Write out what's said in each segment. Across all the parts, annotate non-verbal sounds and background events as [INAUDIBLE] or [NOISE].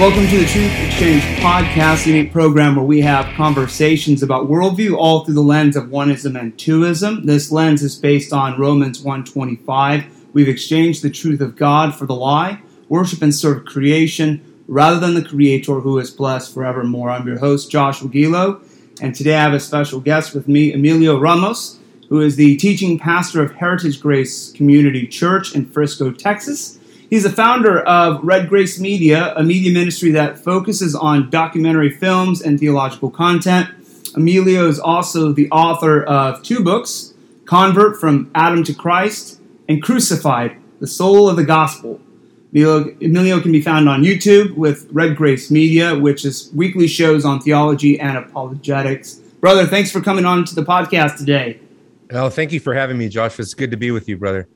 Welcome to the Truth Exchange podcast, unique program where we have conversations about worldview all through the lens of oneism and twoism. This lens is based on Romans 125. We've exchanged the truth of God for the lie, worship and serve creation rather than the creator who is blessed forevermore. I'm your host, Joshua Gilo, and today I have a special guest with me, Emilio Ramos, who is the teaching pastor of Heritage Grace Community Church in Frisco, Texas. He's the founder of Red Grace Media, a media ministry that focuses on documentary films and theological content. Emilio is also the author of two books Convert from Adam to Christ and Crucified, the Soul of the Gospel. Emilio, Emilio can be found on YouTube with Red Grace Media, which is weekly shows on theology and apologetics. Brother, thanks for coming on to the podcast today. Oh, thank you for having me, Josh. It's good to be with you, brother.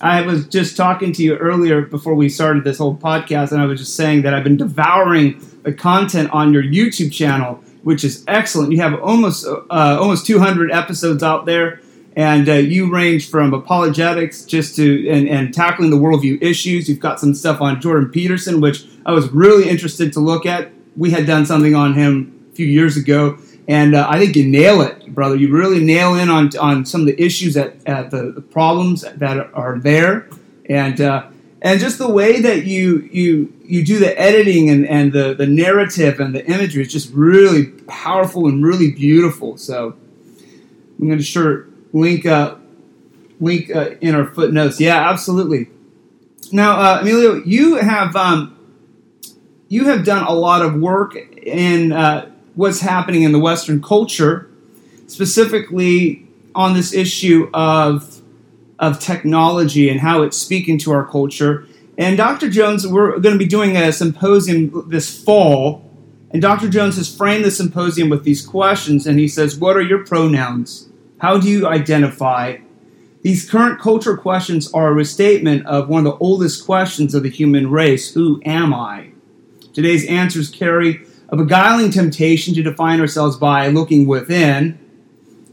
I was just talking to you earlier before we started this whole podcast, and I was just saying that I've been devouring the content on your YouTube channel, which is excellent. You have almost uh, almost 200 episodes out there, and uh, you range from apologetics just to and, and tackling the worldview issues. You've got some stuff on Jordan Peterson, which I was really interested to look at. We had done something on him a few years ago, and uh, I think you nail it, brother. You really nail in on on some of the issues that uh, the, the, problems that are there, and uh, and just the way that you you you do the editing and, and the the narrative and the imagery is just really powerful and really beautiful. So I'm going to sure link uh, link uh, in our footnotes. Yeah, absolutely. Now, uh, Emilio, you have um, you have done a lot of work in uh, what's happening in the Western culture, specifically on this issue of, of technology and how it's speaking to our culture. And Dr. Jones, we're going to be doing a symposium this fall. And Dr. Jones has framed the symposium with these questions. And he says, What are your pronouns? How do you identify? These current culture questions are a restatement of one of the oldest questions of the human race Who am I? Today's answers carry a beguiling temptation to define ourselves by looking within,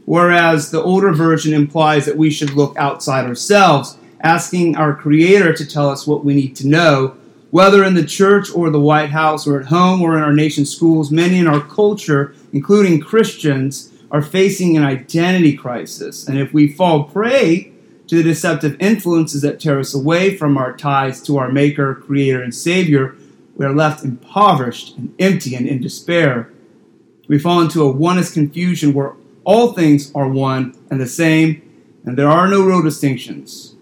whereas the older version implies that we should look outside ourselves, asking our Creator to tell us what we need to know. Whether in the church or the White House or at home or in our nation's schools, many in our culture, including Christians, are facing an identity crisis. And if we fall prey to the deceptive influences that tear us away from our ties to our Maker, Creator, and Savior, we are left impoverished and empty and in despair. We fall into a oneness confusion where all things are one and the same, and there are no real distinctions.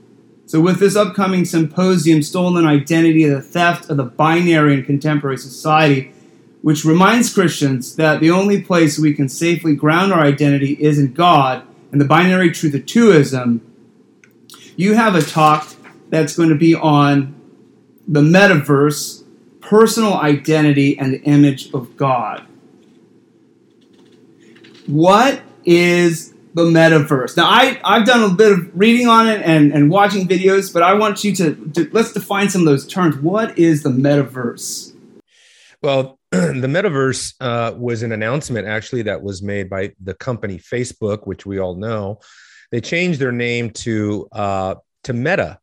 So, with this upcoming symposium, Stolen Identity, the theft of the binary in contemporary society, which reminds Christians that the only place we can safely ground our identity is in God and the binary truth of twoism, you have a talk that's going to be on the metaverse personal identity and the image of God. What is the metaverse? Now, I, I've done a bit of reading on it and, and watching videos, but I want you to, to let's define some of those terms. What is the metaverse? Well, [CLEARS THROAT] the metaverse uh, was an announcement actually that was made by the company Facebook, which we all know. They changed their name to uh, to Meta,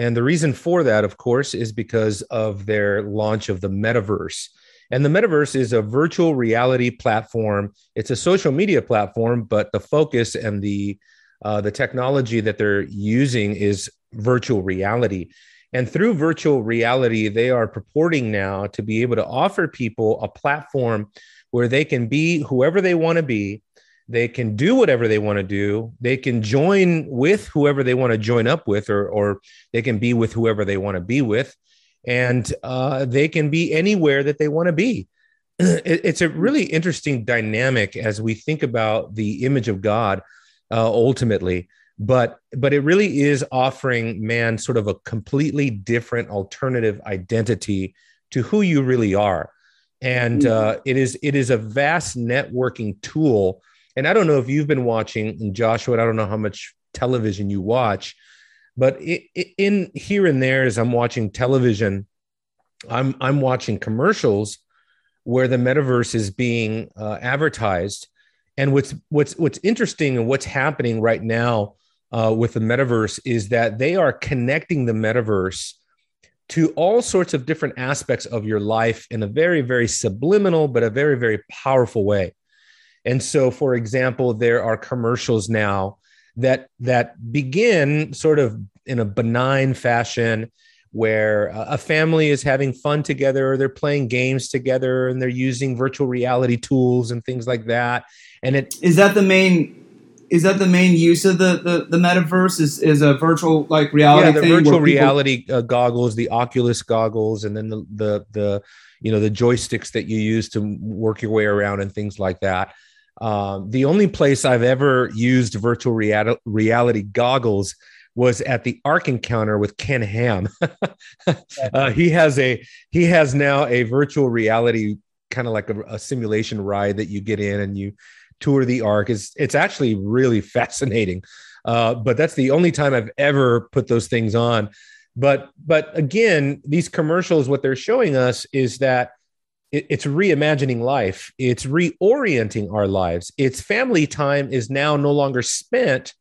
and the reason for that, of course, is because of their launch of the metaverse. And the metaverse is a virtual reality platform. It's a social media platform, but the focus and the uh, the technology that they're using is virtual reality. And through virtual reality, they are purporting now to be able to offer people a platform where they can be whoever they want to be they can do whatever they want to do. They can join with whoever they want to join up with or, or they can be with whoever they want to be with. And uh, they can be anywhere that they want to be. [CLEARS THROAT] It, it's a really interesting dynamic as we think about the image of god uh, ultimately. But but it really is offering man sort of a completely different alternative identity to who you really are. And mm-hmm. uh, it is it is a vast networking tool and I don't know if you've been watching, Joshua, I don't know how much television you watch, but in here and there, as I'm watching television, I'm I'm watching commercials where the metaverse is being uh, advertised. And what's what's what's interesting and what's happening right now uh, with the metaverse is that they are connecting the metaverse to all sorts of different aspects of your life in a very, very subliminal, but a very, very powerful way. And so, for example, there are commercials now that that begin sort of in a benign fashion where a family is having fun together or they're playing games together and they're using virtual reality tools and things like that. And it is that the main is that the main use of the the, the metaverse is is a virtual like reality yeah the virtual people- reality uh, goggles the oculus goggles and then the, the the you know the joysticks that you use to work your way around and things like that um, the only place i've ever used virtual reali- reality goggles was at the Ark Encounter with Ken Ham. [LAUGHS] uh, he has a he has now a virtual reality kind of like a, a, simulation ride that you get in and you tour the Ark. It's it's actually really [LAUGHS] fascinating. Uh, but that's the only time I've ever put those things on. But but again, these commercials, what they're showing us is that it, it's reimagining life. It's reorienting our lives. It's family time is now no longer spent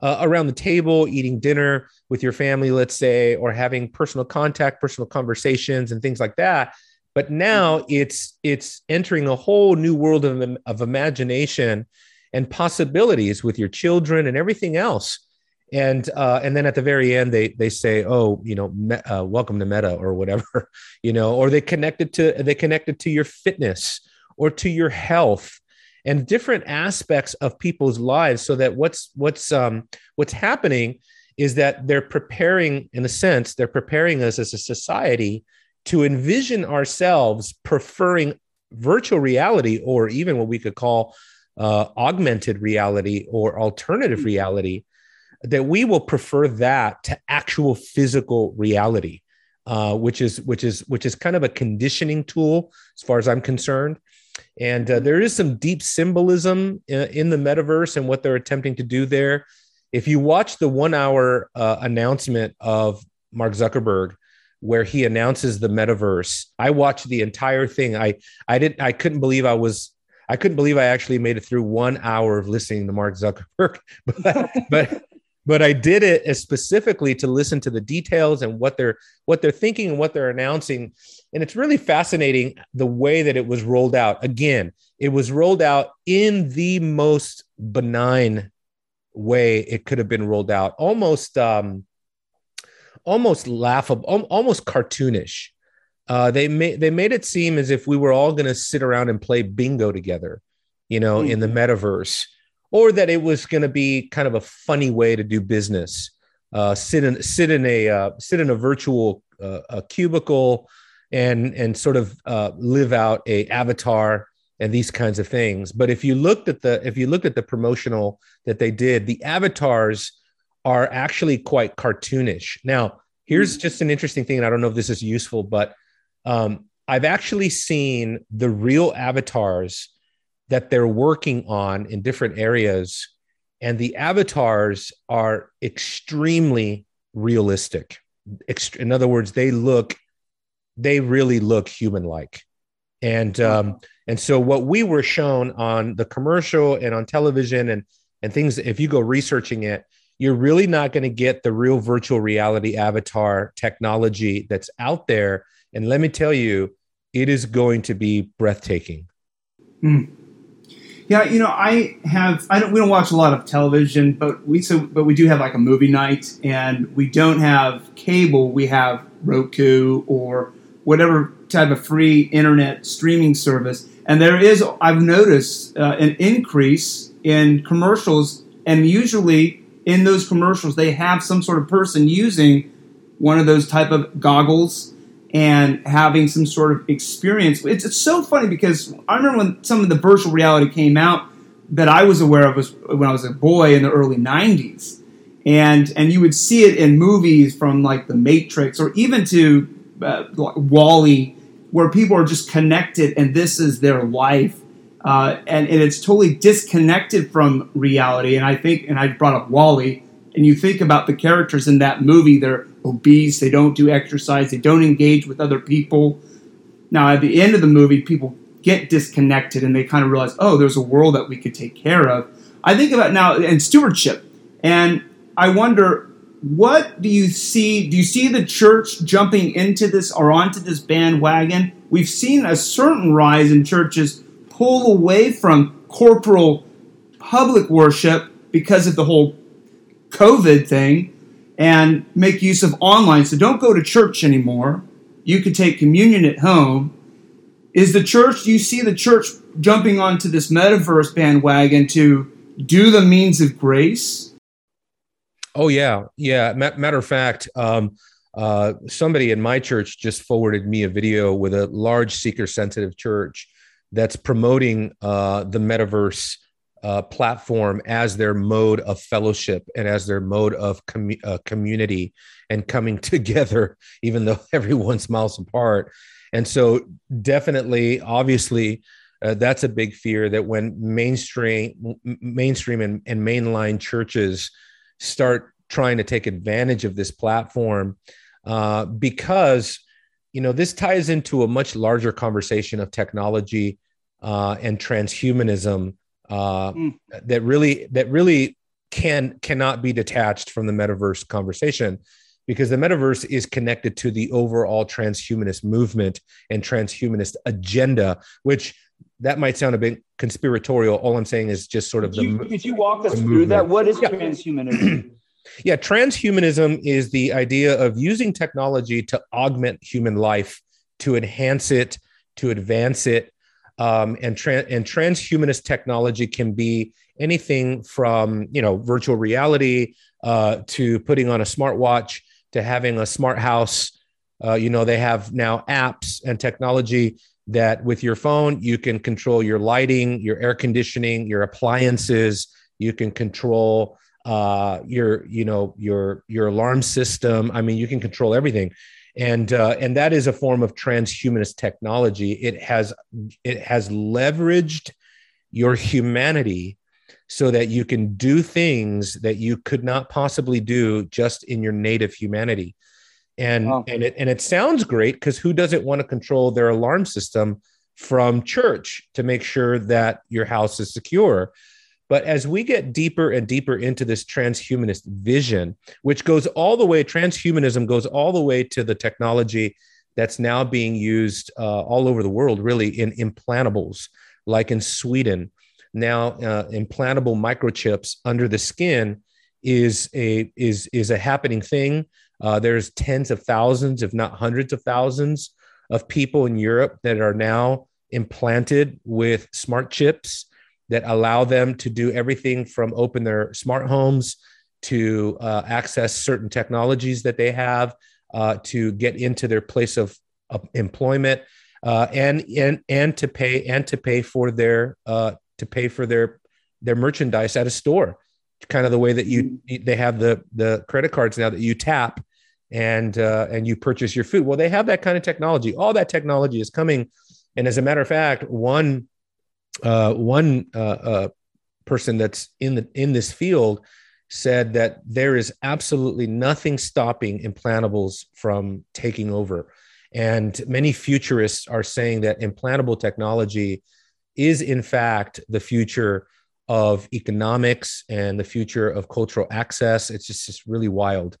uh, around the table, eating dinner with your family, let's say, or having personal contact, personal conversations, and things like that. But now it's it's entering a whole new world of, of imagination and possibilities with your children and everything else. And uh, and then at the very end, they they say, "Oh, you know, me, uh, welcome to Meta or whatever," [LAUGHS] you know, or they connected to they connected to your fitness or to your health and different aspects of people's lives so that what's what's um, what's happening is that they're preparing in a sense they're preparing us as a society to envision ourselves preferring virtual reality or even what we could call uh, augmented reality or alternative hmm. reality that we will prefer that to actual physical reality uh, which is which is which is kind of a conditioning tool as far as i'm concerned and uh, there is some deep symbolism in, in, the metaverse and what they're attempting to do there. If you watch the one hour uh, announcement of Mark Zuckerberg, where he announces the metaverse, I watched the entire thing. I I didn't I couldn't believe I was I couldn't believe I actually made it through one hour of listening to Mark Zuckerberg. [LAUGHS] but, but but I did it specifically to listen to the details and what they're what they're thinking and what they're announcing. And it's really fascinating the way that it was rolled out. Again, it was rolled out in the most benign way it could have been rolled out, almost um, almost laughable, almost cartoonish. Uh, they made they made it seem as if we were all going to sit around and play bingo together, you know, mm-hmm. in the metaverse or that it was going to be kind of a funny way to do business. Uh, sit in sit in a uh, sit in a virtual uh, a cubicle and and sort of uh, live out a avatar and these kinds of things. But if you looked at the if you looked at the promotional that they did, the avatars are actually quite cartoonish. Now, here's just an interesting thing, and I don't know if this is useful, but um, I've actually seen the real avatars that they're working on in different areas. And the avatars are extremely realistic. In other words, they look, they really look human like. And, um, and so what we were shown on the commercial and on television and, and things, if you go researching it, you're really not going to get the real virtual reality avatar technology that's out there. And let me tell you, it is going to be breathtaking. Mm. Yeah, you know, I have. I don't. We don't watch a lot of television, but we so. But we do have like a movie night, and we don't have cable. We have Roku or whatever type of free internet streaming service. And there is, I've noticed, uh, an increase in commercials, and usually in those commercials, they have some sort of person using one of those type of goggles and having some sort of experience. It's, it's so funny because I remember when some of the virtual reality came out that I was aware of was when I was a boy in the early 90s. And, and you would see it in movies from like The Matrix or even to uh, WALL-E, where people are just connected and this is their life. Uh, and, and it's totally disconnected from reality. And I think, and I brought up WALL-E, and you think about the characters in that movie, they're obese, they don't do exercise, they don't engage with other people. Now, at the end of the movie, people get disconnected and they kind of realize, oh, there's a world that we could take care of. I think about now and stewardship, and I wonder what do you see? Do you see the church jumping into this or onto this bandwagon? We've seen a certain rise in churches pull away from corporal public worship because of the whole COVID thing and make use of online. So don't go to church anymore. You can take communion at home. Is the church, you see the church jumping onto this metaverse bandwagon to do the means of grace? Oh, yeah. Yeah. Matter of fact, um, uh, somebody in my church just forwarded me a video with a large seeker sensitive church that's promoting uh, the metaverse uh, platform as their mode of fellowship and as their mode of com- uh, community and coming [LAUGHS] together, even though [LAUGHS] everyone's miles apart. And so, definitely, obviously, uh, that's a big fear that when mainstream, mainstream and, and mainline churches start trying to take advantage of this platform, uh, because you know this ties into a much larger conversation of technology uh, and transhumanism uh, mm. that really that really can cannot be detached from the metaverse conversation because the metaverse is connected to the overall transhumanist movement and transhumanist agenda which that might sound a bit conspiratorial all i'm saying is just sort of could you, the could you walk us through that what is yeah. transhumanism [CLEARS THROAT] yeah transhumanism is the idea of using technology to augment human life to enhance it to advance it um, and, tra- and transhumanist technology can be anything from you know virtual reality uh, to putting on a smartwatch to having a smart house. Uh, you know they have now apps and technology that with your phone you can control your lighting, your air conditioning, your appliances. You can control uh, your you know your your alarm system. I mean, you can control everything and uh, and that is a form of transhumanist technology. It has it has leveraged your humanity so that you can do things that you could not possibly do just in your native humanity. And wow. and it and it sounds great because who doesn't want to control their alarm system from church to make sure that your house is secure? But as we get deeper and deeper into this transhumanist vision, which goes all the way, transhumanism goes all the way to the technology that's now being used uh, all over the world, really in implantables, like in Sweden. Now, uh, implantable microchips under the skin is a is is a happening thing. Uh, there's tens of thousands, if not hundreds of thousands, of people in Europe that are now implanted with smart chips that allow them to do everything from open their smart homes to uh, access certain technologies that they have uh, to get into their place of, of employment uh, and and and to pay and to pay for their uh, to pay for their their merchandise at a store. Kind of the way that you they have the the credit cards now that you tap and uh, and you purchase your food. Well they have that kind of technology. All that technology is coming. And as a matter of fact one uh, one uh, uh, person that's in the in this field said that there is absolutely nothing stopping implantables from taking over. And many futurists are saying that implantable technology is, in fact, the future of economics and the future of cultural access. It's just, just really wild.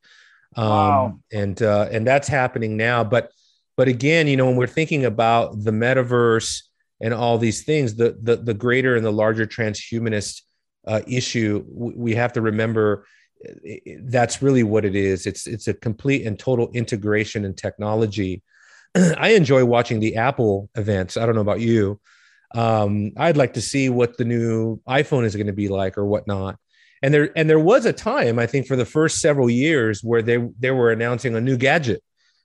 Um, wow. And uh, and that's happening now. But but again, you know, when we're thinking about the metaverse and all these things, the the, the greater and the larger transhumanist uh, issue, we have to remember that's really what it is. It's it's a complete and total integration in technology. [CLEARS THROAT] I enjoy watching the Apple events. I don't know about you. Um, I'd like to see what the new iPhone is going to be like or whatnot. And there and there was a time, I think, for the first several years where they they were announcing a new gadget,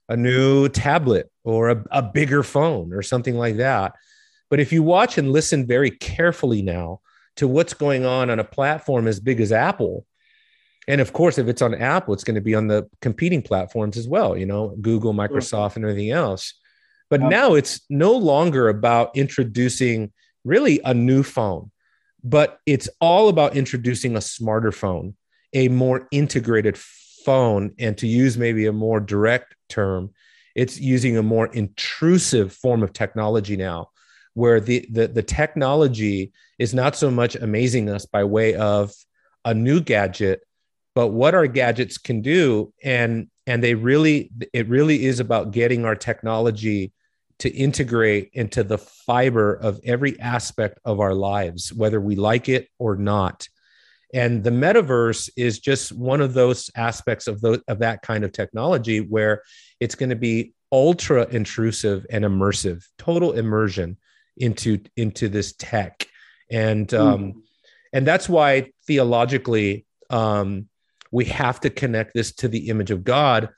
a new tablet, or a, a bigger phone, or something like that. But if you watch and listen very carefully now to what's going on on a platform as big as Apple, and of course, if it's on Apple, it's going to be on the competing platforms as well, you know, Google, Microsoft, and everything else. But yeah. now it's no longer about introducing really a new phone, but it's all about introducing a smarter phone, a more integrated phone, and to use maybe a more direct term, it's using a more intrusive form of technology now where the, the, the technology is not so much amazing us by way of a new gadget, but what our gadgets can do. And and they really it really is about getting our technology to integrate into the fiber of every aspect of our lives whether we like it or not. And the metaverse is just one of those aspects of those of that kind of technology where it's going to be ultra intrusive and immersive total immersion into into this tech and um mm. and that's why theologically um we have to connect this to the image of god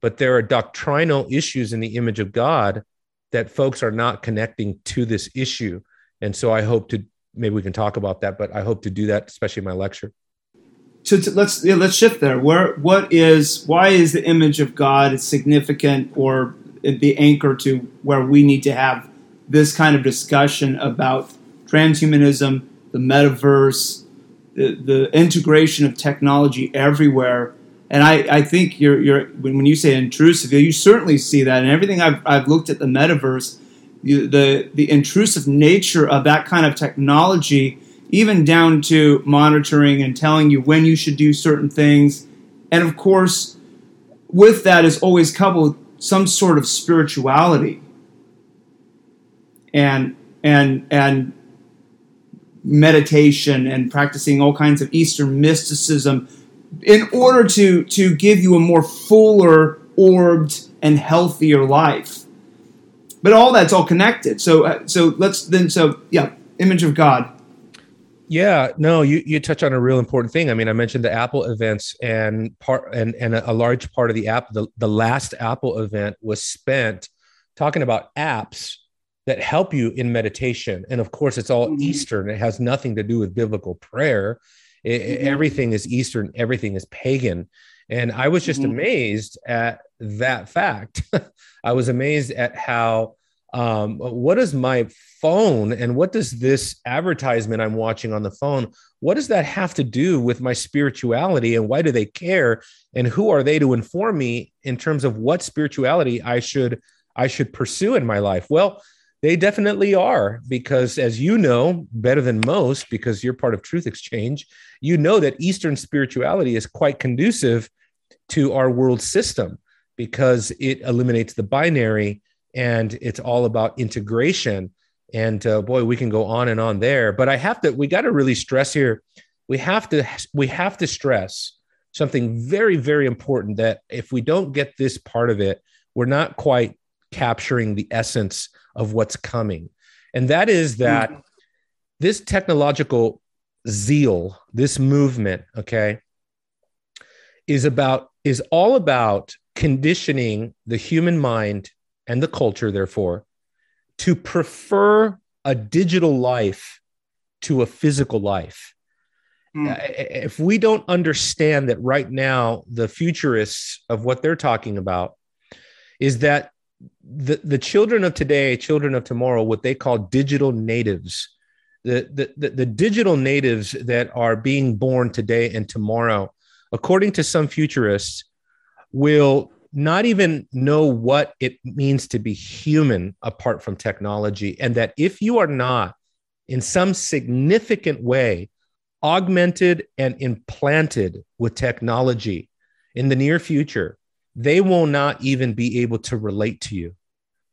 but there are doctrinal issues in the image of god that folks are not connecting to this issue and so i hope to maybe we can talk about that but i hope to do that especially in my lecture so let's yeah, let's shift there. Where what is why is the image of God significant or the anchor to where we need to have this kind of discussion about transhumanism, the metaverse, the, the integration of technology everywhere. And I, I think you're, you're when you say intrusive, you certainly see that. And everything I've, I've looked at the metaverse, you, the the intrusive nature of that kind of technology even down to monitoring and telling you when you should do certain things. And of course, with that is always coupled some sort of spirituality and and and meditation and practicing all kinds of Eastern mysticism in order to to give you a more fuller, orbed, and healthier life. But all that's all connected. So uh, so let's then so yeah, image of God. Yeah, no, you you touch on a real important thing. I mean, I mentioned the Apple events, and part and and a, large part of the app, the, the last Apple event was spent talking about apps that help you in meditation. And of course, it's all mm-hmm. Eastern. It has nothing to do with biblical prayer. It, mm-hmm. Everything is Eastern. Everything is pagan. And I was just mm-hmm. amazed at that fact. [LAUGHS] I was amazed at how um, what does my phone and what does this advertisement I'm watching on the phone, what does that have to do with my spirituality and why do they care? And who are they to inform me in terms of what spirituality I should I should pursue in my life? Well, they definitely are because as you know better than most because you're part of truth exchange you know that eastern spirituality is quite conducive to our world system because it eliminates the binary and it's all about integration. And uh, boy we can go on and on there. But i have to we got to really stress here we have to we have to stress something very very important that if we don't get this part of it we're not quite capturing the essence of what's coming and that is that mm-hmm. this technological zeal this movement okay is about is all about conditioning the human mind and the culture, therefore, to prefer a digital life to a physical life. Mm. If we don't understand that right now, the futurists of what they're talking about is that the, the children of today, children of tomorrow, what they call digital natives, the, the, the, the digital natives that are being born today and tomorrow, according to some futurists, will not even know what it means to be human apart from technology. And that if you are not in some significant way augmented and implanted with technology in the near future, they will not even be able to relate to you.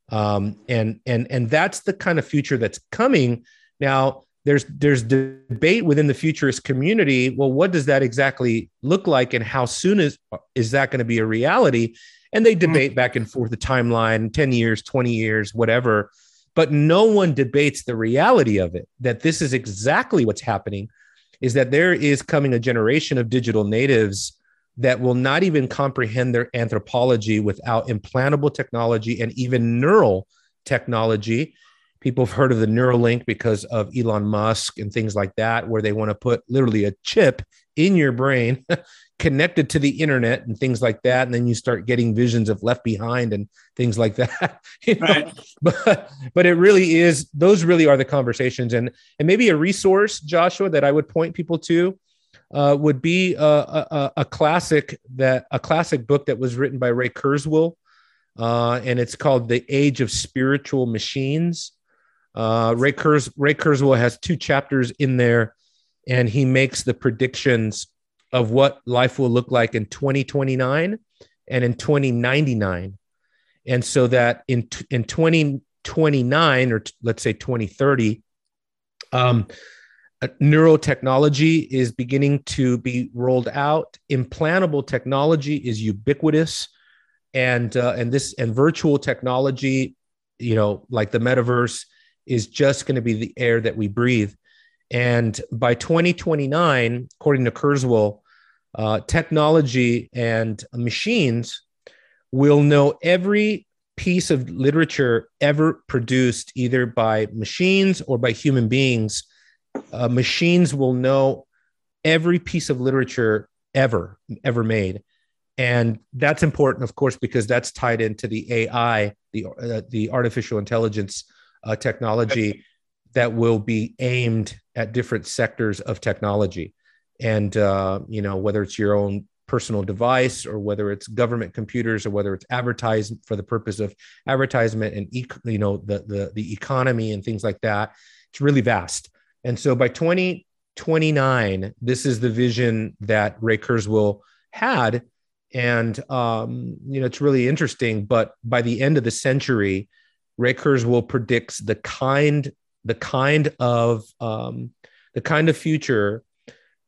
Um, and and and that's the kind of future that's coming. Now, there's there's debate within the futurist community well what does that exactly look like and how soon is is that going to be a reality and they hmm. debate mm. back and forth the timeline 10 years 20 years whatever but no one debates the reality of it that this is exactly what's happening is that there is coming a generation of digital natives that will not even comprehend their anthropology without implantable technology and even neural technology People have heard of the Neuralink because of Elon Musk and things like that, where they want to put literally a chip in your brain [LAUGHS] connected to the internet and things like that. And then you start getting visions of left behind and things like that. [LAUGHS] you know? right. But but it really is, those really are the conversations. And and maybe a resource, Joshua, that I would point people to uh, would be a, a, a, classic that a classic book that was written by Ray Kurzweil. Uh, and it's called The Age of Spiritual Machines. Uh, Ray, Kurz, Ray Kurzweil has two chapters in there, and he makes the predictions of what life will look like in 2029 and in 2099. And so that in, in 2029, or t- let's say 2030, um, neurotechnology is beginning to be rolled out. Implantable technology is ubiquitous, and uh, and this and virtual technology, you know, like the metaverse, is just going to be the air that we breathe. And by 2029, according to Kurzweil, uh, technology and machines will know every piece of literature ever produced, either by machines or by human beings. Uh, machines will know every piece of literature ever, ever made. And that's important, of course, because that's tied into the AI, the, uh, the artificial intelligence uh, technology that will be aimed at different sectors of technology and uh, you know whether it's your own personal device or whether it's government computers or whether it's advertised for the purpose of advertisement and you know the, the the economy and things like that it's really vast and so by 2029 this is the vision that ray kurzweil had. And um, you know it's really interesting but by the end of the century ray kurzweil predicts the kind the kind of um, the kind of future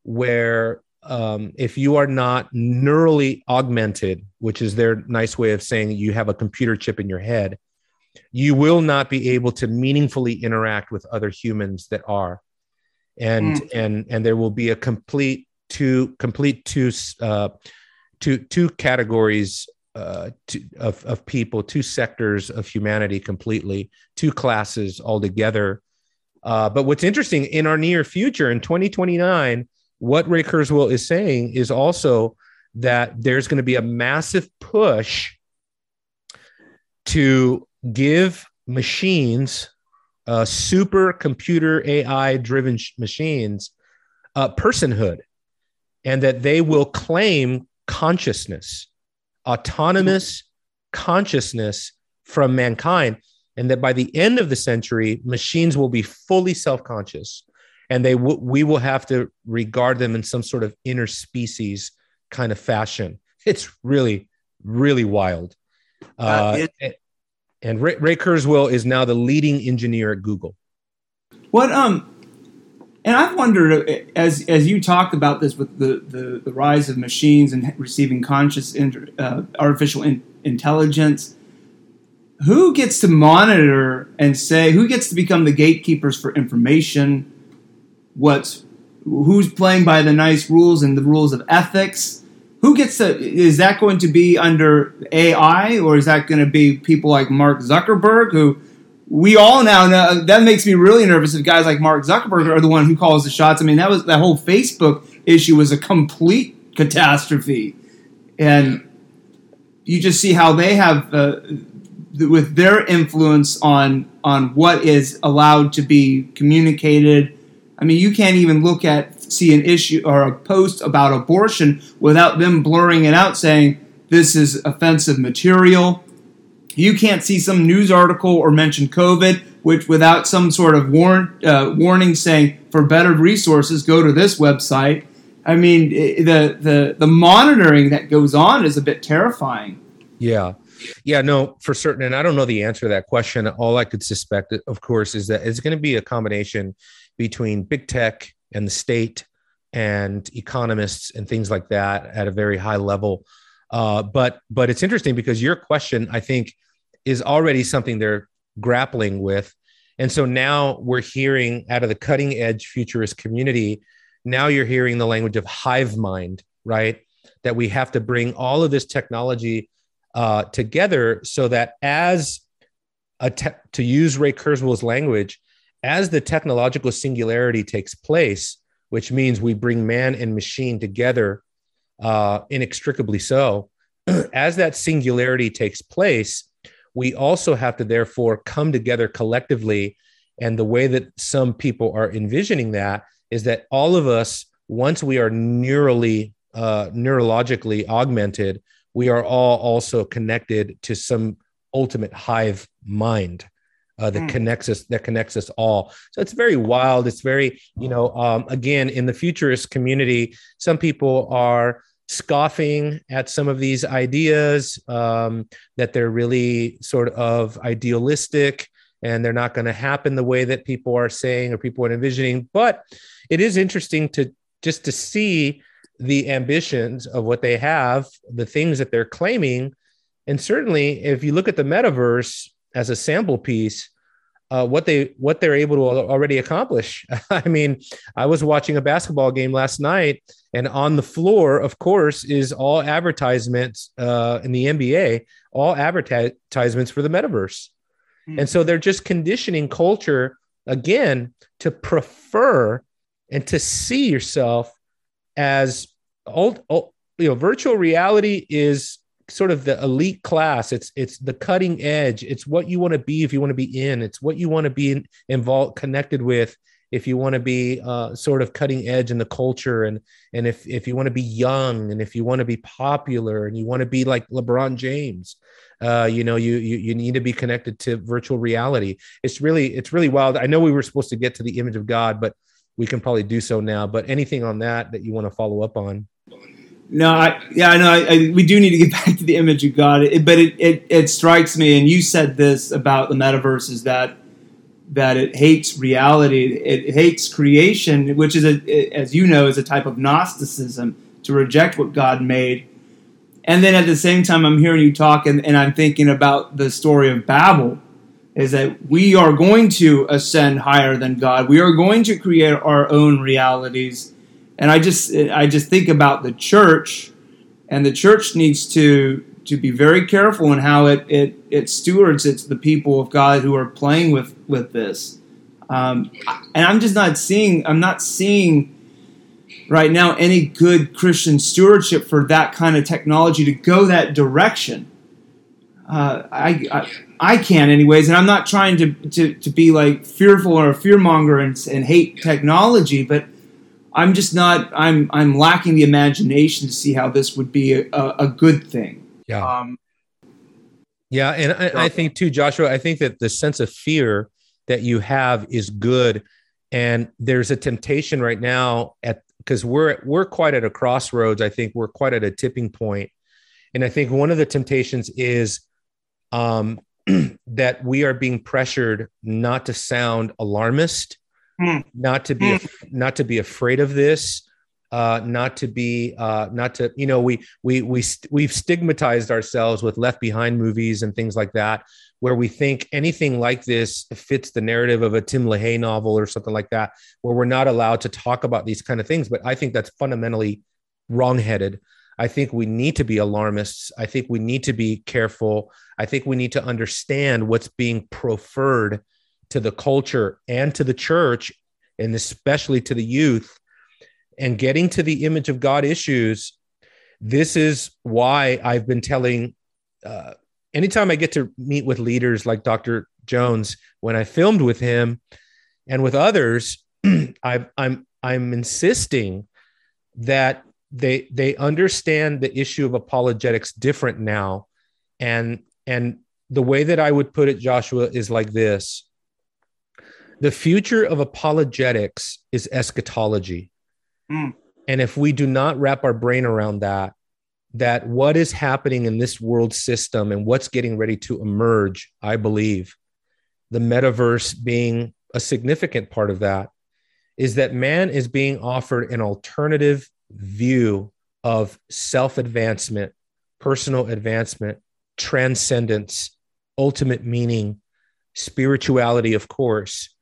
where um, if you are not neurally augmented, which is their nice way of saying you have a computer chip in your head, you will not be able to meaningfully interact with other humans that are, and mm. and and there will be a complete two complete two uh, two two categories uh, two, of of people, two sectors of humanity completely, two classes altogether. Uh, but what's interesting in our near future in 2029 what Ray Kurzweil is saying is also that there's going to be a massive push to give machines, uh, super computer AI driven sh- machines, uh, personhood, and that they will claim consciousness, autonomous consciousness from mankind. And that by the end of the century, machines will be fully self conscious and they w- we will have to regard them in some sort of interspecies kind of fashion. It's really, really wild. Uh, it, and Ray, Ray Kurzweil is now the leading engineer at Google. What um, and I've wondered uh, as as you talked about this with the the, the rise of machines and receiving conscious uh, artificial in, intelligence. Who gets to monitor and say who gets to become the gatekeepers for information? what's who's playing by the nice rules and the rules of ethics. Who gets to? Is that going to be under AI or is that going to be people like Mark Zuckerberg who? We all now know that makes me really nervous if guys like Mark Zuckerberg are the one who calls the shots. I mean, that was that whole Facebook issue was a complete catastrophe, and you just see how they have uh, with their influence on on what is allowed to be communicated I mean, you can't even look at see an issue or a post about abortion without them blurring it out saying this is offensive material. You can't see some news article or mention COVID, which without some sort of warn, uh, warning saying for better resources, go to this website. I mean, the, the the monitoring that goes on is a bit terrifying. Yeah, yeah, no, for certain. And I don't know the answer to that question. All I could suspect, of course, is that it's going to be a combination between big tech and the state and economists and things like that at a very high level. Uh, but but it's interesting because your question, I think, is already something they're grappling with, and so now we're hearing out of the cutting edge futurist community. Now you're hearing the language of hive mind, right? That we have to bring all of this technology uh, together so that as a te- to use Ray Kurzweil's language, as the technological singularity takes place, which means we bring man and machine together uh, inextricably so, [CLEARS THROAT] as that singularity takes place, we also have to therefore come together collectively. And the way that some people are envisioning that is that all of us, once we are neurally, uh, neurologically augmented, we are all also connected to some ultimate hive mind uh, that mm. connects us that connects us all. So it's very wild. It's very you know um, again in the futurist community some people are scoffing at some of these ideas um, that they're really sort of idealistic and they're not going to happen the way that people are saying or people are envisioning. But it is interesting to just to see the ambitions of what they have the things that they're claiming. And certainly if you look at the metaverse as a sample piece uh, what they what they're able to already accomplish. [LAUGHS] I mean, I was watching a basketball game last night, and on the floor, of course, is all advertisements uh, in the NBA, all advertisements for the metaverse, mm. and so they're just conditioning culture again to prefer and to see yourself as old, old you know virtual reality is sort of the elite class. It's it's the cutting edge. It's what you want to be if you want to be in. It's what you want to be in, involved connected with if you want to be uh, sort of cutting edge in the culture and and if if you want to be young and if you want to be popular and you want to be like LeBron James uh, you know you, you you need to be connected to virtual reality. It's really it's really wild. I know we were supposed to get to the image of god but we can probably do so now. But anything on that that you want to follow up on no, I, yeah, I know. I, I, we do need to get [LAUGHS] back to the image of God, it, but it, it, it strikes me, and you said this about the metaverse is that that it hates reality, it hates creation, which is a, as you know, is a type of Gnosticism to reject what God made. And then at the same time, I'm hearing you talk, and, and I'm thinking about the story of Babel, is that we are going to ascend higher than God. We are going to create our own realities and I just I just think about the church, and the church needs to to be very careful in how it it, it stewards it's the people of God who are playing with with this. Um, and I'm just not seeing I'm not seeing right now any good Christian stewardship for that kind of technology to go that direction. Uh, I, I, I can anyways, and I'm not trying to, to, to be like fearful or a fearmonger and, and hate technology, but I'm just not. I'm I'm lacking the imagination to see how this would be a, a good thing. Yeah. Um, yeah, and I, I think too, Joshua. I think that the sense of fear that you have is good, and there's a temptation right now at because we're we're quite at a crossroads. I think we're quite at a tipping point, and I think one of the temptations is um, [CLEARS THROAT] that we are being pressured not to sound alarmist mm. not to be mm. Not to be afraid of this uh, not to be uh, not to you know we we we st- we've stigmatized ourselves with left behind movies and things like that where we think anything like this fits the narrative of a tim lahaye novel or something like that where we're not allowed to talk about these kind of things. But i think that's fundamentally wrongheaded. I think we need to be alarmists. I think we need to be careful. I think we need to understand what's being preferred to the culture and to the church, and especially to the youth, and getting to the image of God issues. This is why I've been telling. Uh, anytime I get to meet with leaders like Dr. Jones, when I filmed with him and with others, [CLEARS THROAT] i I'm I'm insisting that they they understand the issue of apologetics different now, and and the way that I would put it, Joshua, is like this: the future of apologetics is eschatology. Mm. And if we do not wrap our brain around that, that what is happening in this world system and what's getting ready to emerge, I believe, the metaverse being a significant part of that, is that man is being offered an alternative view of self advancement, personal advancement, transcendence, ultimate meaning, spirituality, of course,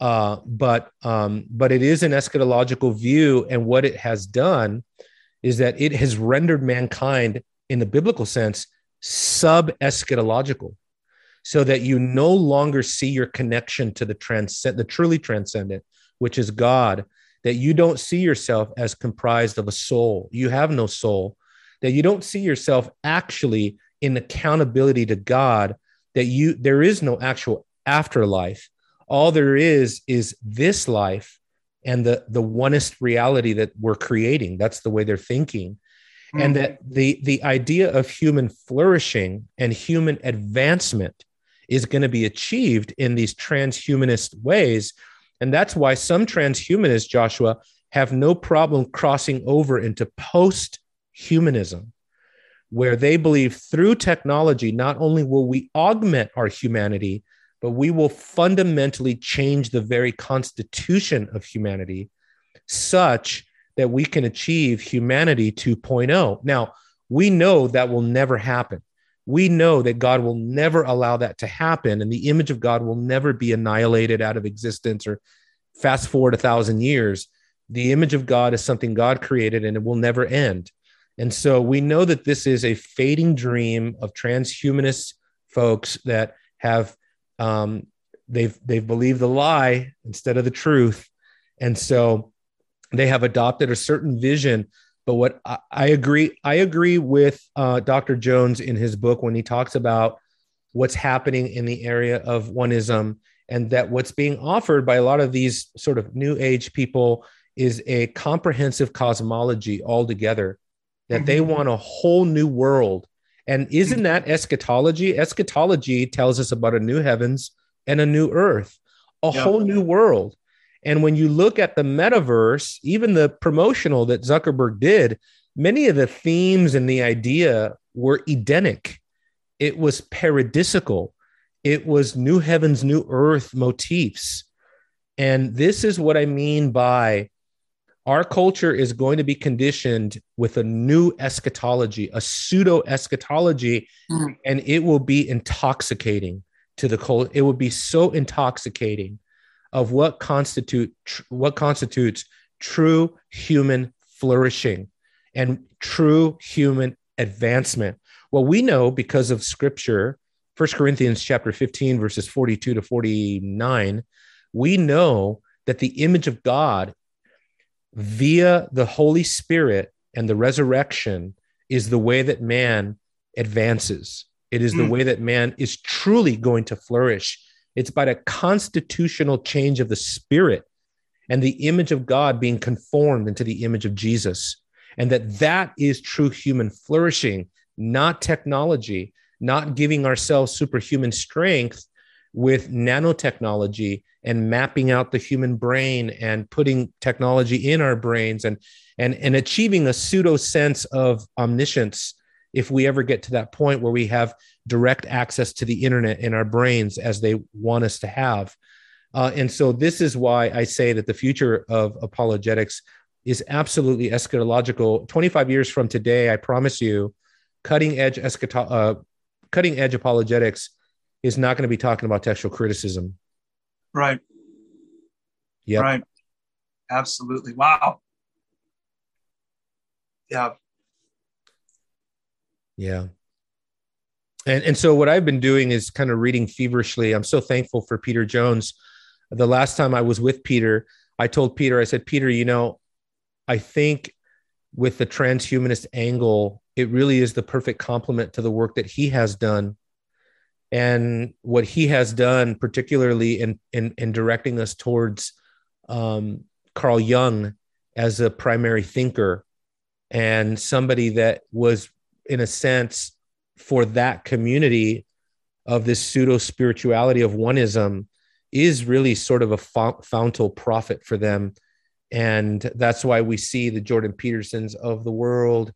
uh, but um, but it is an eschatological view, and what it has done is that it has rendered mankind, in the biblical sense, sub eschatological, so that you no longer see your connection to the transcend, the truly transcendent, which is God. That you don't see yourself as comprised of a soul. You have no soul. That you don't see yourself actually in accountability to God. That you there is no actual afterlife all there is is this life and the the oneist reality that we're creating that's the way they're thinking mm-hmm. and that the the idea of human flourishing and human advancement is going to be achieved in these transhumanist ways. And that's why some transhumanists, Joshua, have no problem crossing over into post humanism, where they believe through technology, not only will we augment our humanity, but we will fundamentally change the very constitution of humanity such that we can achieve humanity 2.0. Now, we know that will never happen. We know that God will never allow that to happen, and the image of God will never be annihilated out of existence or fast forward a thousand years. The image of God is something God created and it will never end. And so we know that this is a fading dream of transhumanist folks that have um, they've they've believed the lie instead of the truth, and so they have adopted a certain vision. But what I, I agree, I agree with uh, Dr. Jones in his book when he talks about what's happening in the area of oneism, and that what's being offered by a lot of these sort of new age people is a comprehensive cosmology altogether. That mm-hmm. they want a whole new world and isn't that eschatology? Eschatology tells us about a new heavens and a new earth, a yep. whole new world. And when you look at the metaverse, even the promotional that Zuckerberg did, many of the themes and the idea were Edenic. It was paradisical. It was new heavens, new earth motifs. And this is what I mean by our culture is going to be conditioned with a new eschatology, a pseudo eschatology, mm. and it will be intoxicating to the culture. It will be so intoxicating of what constitute tr- what constitutes true human flourishing and true human advancement. Well, we know because of scripture, First Corinthians chapter 15 verses 42 to 49, we know that the image of God via the Holy Spirit and the resurrection is the way that man advances. It is mm. the hmm. way that man is truly going to flourish. It's by a constitutional change of the spirit and the image of God being conformed into the image of Jesus. And that that is true human flourishing, not technology, not giving ourselves superhuman strength with nanotechnology and mapping out the human brain and putting technology in our brains and and and achieving a pseudo sense of omniscience if we ever get to that point where we have direct access to the internet in our brains as they want us to have. Uh, and so this is why i say that the future of apologetics is absolutely eschatological. 25 years from today i promise you cutting edge eschato- uh, cutting edge apologetics is not going to be talking about textual criticism. Right. Yeah. Right. Absolutely. Wow. Yeah. Yeah. And and so what I've been doing is kind of reading feverishly. I'm so thankful for Peter Jones. The last time I was with Peter, I told Peter, I said, Peter, you know, I think with the transhumanist angle, it really is the perfect complement to the work that he has done and what he has done, particularly in in, in directing us towards um, Carl Jung as a primary thinker and somebody that was, in a sense, for that community of this pseudo spirituality of oneism is really sort of a fountal prophet for them. And that's why we see the Jordan Petersons of the world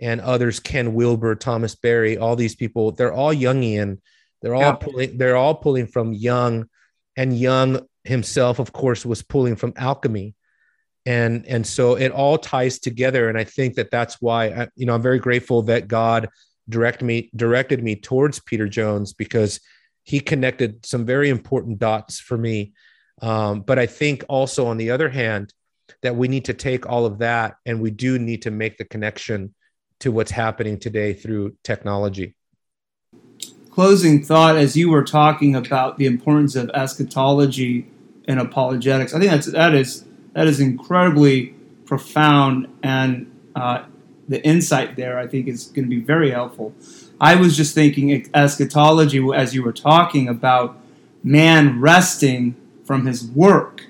and others, Ken Wilber, Thomas Berry, all these people, they're all Jungian they're all yeah. pulling. They're all pulling from Jung, and Jung himself, of course, was pulling from alchemy, and and so it all ties together. And I think that that's why I, you know I'm very grateful that God direct me directed me towards Peter Jones because he connected some very important dots for me. Um, but I think also on the other hand that we need to take all of that and we do need to make the connection to what's happening today through technology closing thought as you were talking about the importance of eschatology and apologetics. I think that's that is that is incredibly profound, and uh, the insight there I think is going to be very helpful. I was just thinking eschatology as you were talking about man resting from his work.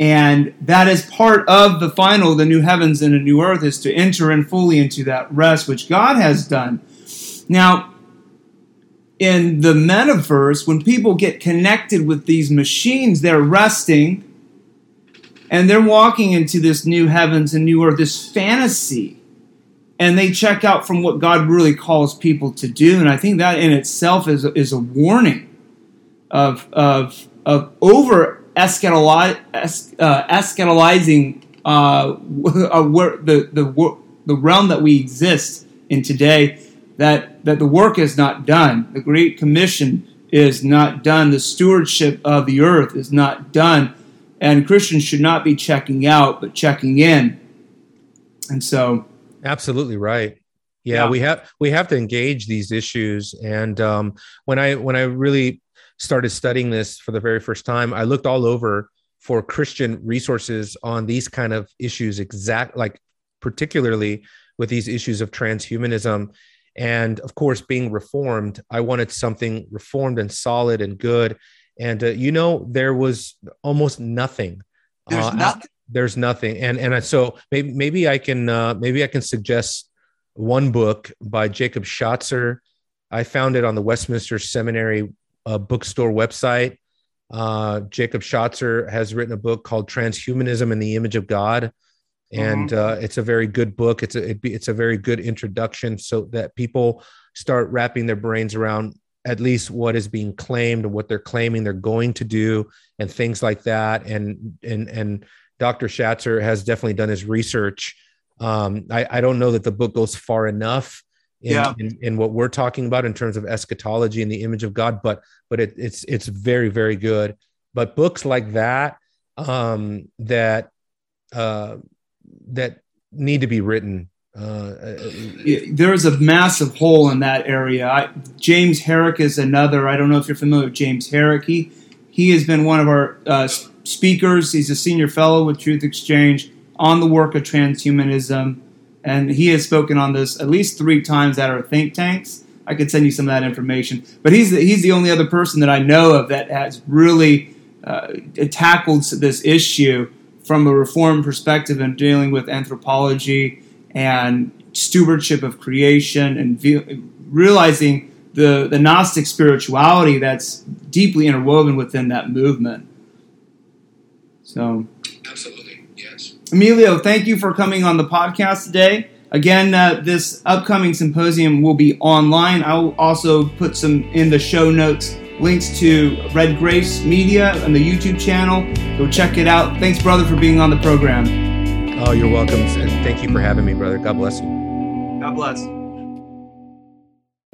And that is part of the final, the new heavens and a new earth, is to enter in fully into that rest which God has done. Now, in the metaverse, when people get connected with these machines, they're resting and they're walking into this new heavens and new earth, this fantasy. And they check out from what God really calls people to do. And I think that in itself is, is a warning of, of, of over eschatologi- uh, eschatolizing uh, [LAUGHS] the, the, the realm that we exist in today that, that the work is not done. The Great Commission is not done. The stewardship of the earth is not done. And Christians should not be checking out, but checking in. And so. Absolutely right. Yeah, yeah. we have we have to engage these issues. And um, when I when I really started studying this for the very first time, I looked all over for Christian resources on these kind of issues, exact like particularly with these issues of transhumanism and of course being reformed i wanted something reformed and solid and good. And uh, you know there was almost nothing there's uh, nothing? there's nothing. And and so maybe maybe i can uh, maybe i can suggest one book by Jacob Shatzer. I found it on the westminster seminary uh, bookstore website. Uh, Jacob Shatzer has written a book called transhumanism in the image of god and mm-hmm. uh, it's a very good book. It's a it be, it's a very good introduction so that people start wrapping their brains around at least what is being claimed and what they're claiming they're going to do and things like that. And and and Dr. Shatzer has definitely done his research. Um, I, I don't know that the book goes far enough in, yeah. in, in, what we're talking about in terms of eschatology and the image of God, but but it, it's it's very very good. But books like that um, that uh, that need to be written. Uh, there is a massive hole in that area. I, James Herrick is another. I don't know if you're familiar with James Herrick. He he has been one of our uh, speakers. He's a senior fellow with Truth Exchange on the work of transhumanism, and he has spoken on this at least three times at our think tanks. I could send you some of that information, but he's the, he's the only other person that I know of that has really uh, tackled this issue from a reform perspective and dealing with anthropology and stewardship of creation and ve- realizing the, the Gnostic spirituality that's deeply interwoven within that movement. So, absolutely, yes. Emilio, thank you for coming on the podcast today. Again, uh, this upcoming symposium will be online. I'll also put some in the show notes links to Red Grace Media and the YouTube channel. Go check it out. Thanks, brother, for being on the program. Oh, you're welcome. And thank you for having me, brother. God bless you. God bless.